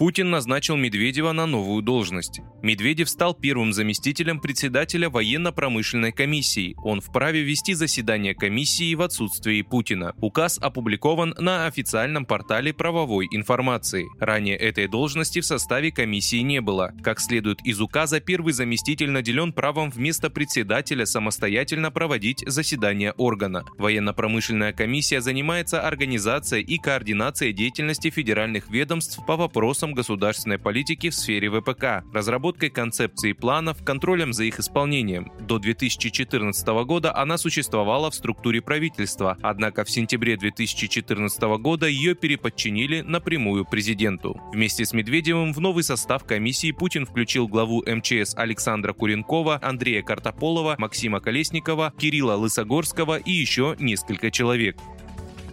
Путин назначил Медведева на новую должность. Медведев стал первым заместителем председателя военно-промышленной комиссии. Он вправе вести заседание комиссии в отсутствии Путина. Указ опубликован на официальном портале правовой информации. Ранее этой должности в составе комиссии не было. Как следует из указа, первый заместитель наделен правом вместо председателя самостоятельно проводить заседание органа. Военно-промышленная комиссия занимается организацией и координацией деятельности федеральных ведомств по вопросам вопросам государственной политики в сфере ВПК, разработкой концепций и планов, контролем за их исполнением. До 2014 года она существовала в структуре правительства, однако в сентябре 2014 года ее переподчинили напрямую президенту. Вместе с Медведевым в новый состав комиссии Путин включил главу МЧС Александра Куренкова, Андрея Картополова, Максима Колесникова, Кирилла Лысогорского и еще несколько человек.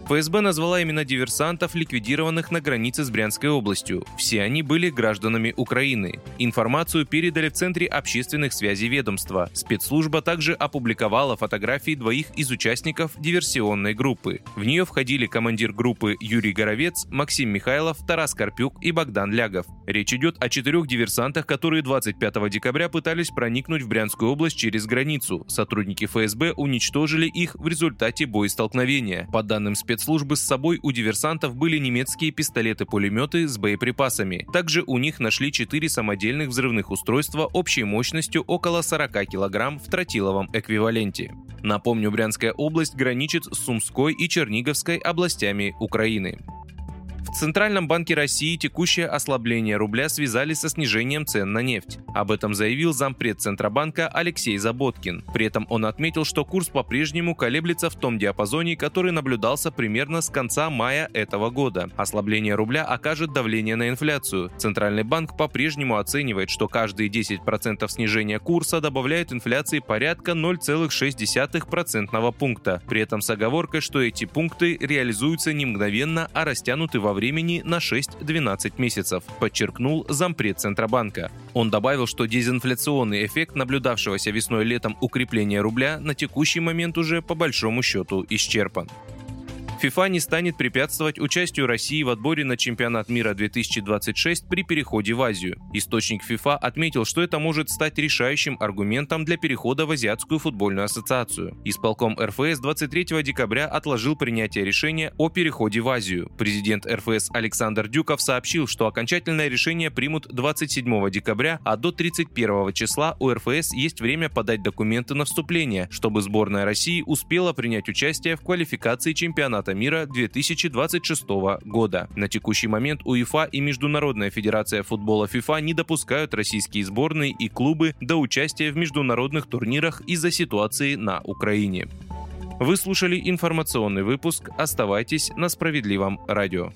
ФСБ назвала имена диверсантов, ликвидированных на границе с Брянской областью. Все они были гражданами Украины. Информацию передали в Центре общественных связей ведомства. Спецслужба также опубликовала фотографии двоих из участников диверсионной группы. В нее входили командир группы Юрий Горовец, Максим Михайлов, Тарас Карпюк и Богдан Лягов. Речь идет о четырех диверсантах, которые 25 декабря пытались проникнуть в Брянскую область через границу. Сотрудники ФСБ уничтожили их в результате боестолкновения. По данным спецслужб, спецслужбы с собой у диверсантов были немецкие пистолеты-пулеметы с боеприпасами. Также у них нашли четыре самодельных взрывных устройства общей мощностью около 40 кг в тротиловом эквиваленте. Напомню, Брянская область граничит с Сумской и Черниговской областями Украины. В Центральном банке России текущее ослабление рубля связали со снижением цен на нефть. Об этом заявил зампред Центробанка Алексей Заботкин. При этом он отметил, что курс по-прежнему колеблется в том диапазоне, который наблюдался примерно с конца мая этого года. Ослабление рубля окажет давление на инфляцию. Центральный банк по-прежнему оценивает, что каждые 10% снижения курса добавляют инфляции порядка 0,6% пункта. При этом с оговоркой, что эти пункты реализуются не мгновенно, а растянуты во времени на 6-12 месяцев, подчеркнул зампред Центробанка. Он добавил, что дезинфляционный эффект наблюдавшегося весной-летом укрепления рубля на текущий момент уже по большому счету исчерпан. ФИФА не станет препятствовать участию России в отборе на чемпионат мира 2026 при переходе в Азию. Источник ФИФА отметил, что это может стать решающим аргументом для перехода в Азиатскую футбольную ассоциацию. Исполком РФС 23 декабря отложил принятие решения о переходе в Азию. Президент РФС Александр Дюков сообщил, что окончательное решение примут 27 декабря, а до 31 числа у РФС есть время подать документы на вступление, чтобы сборная России успела принять участие в квалификации чемпионата чемпионата мира 2026 года. На текущий момент УЕФА и Международная федерация футбола ФИФА не допускают российские сборные и клубы до участия в международных турнирах из-за ситуации на Украине. Вы слушали информационный выпуск. Оставайтесь на справедливом радио.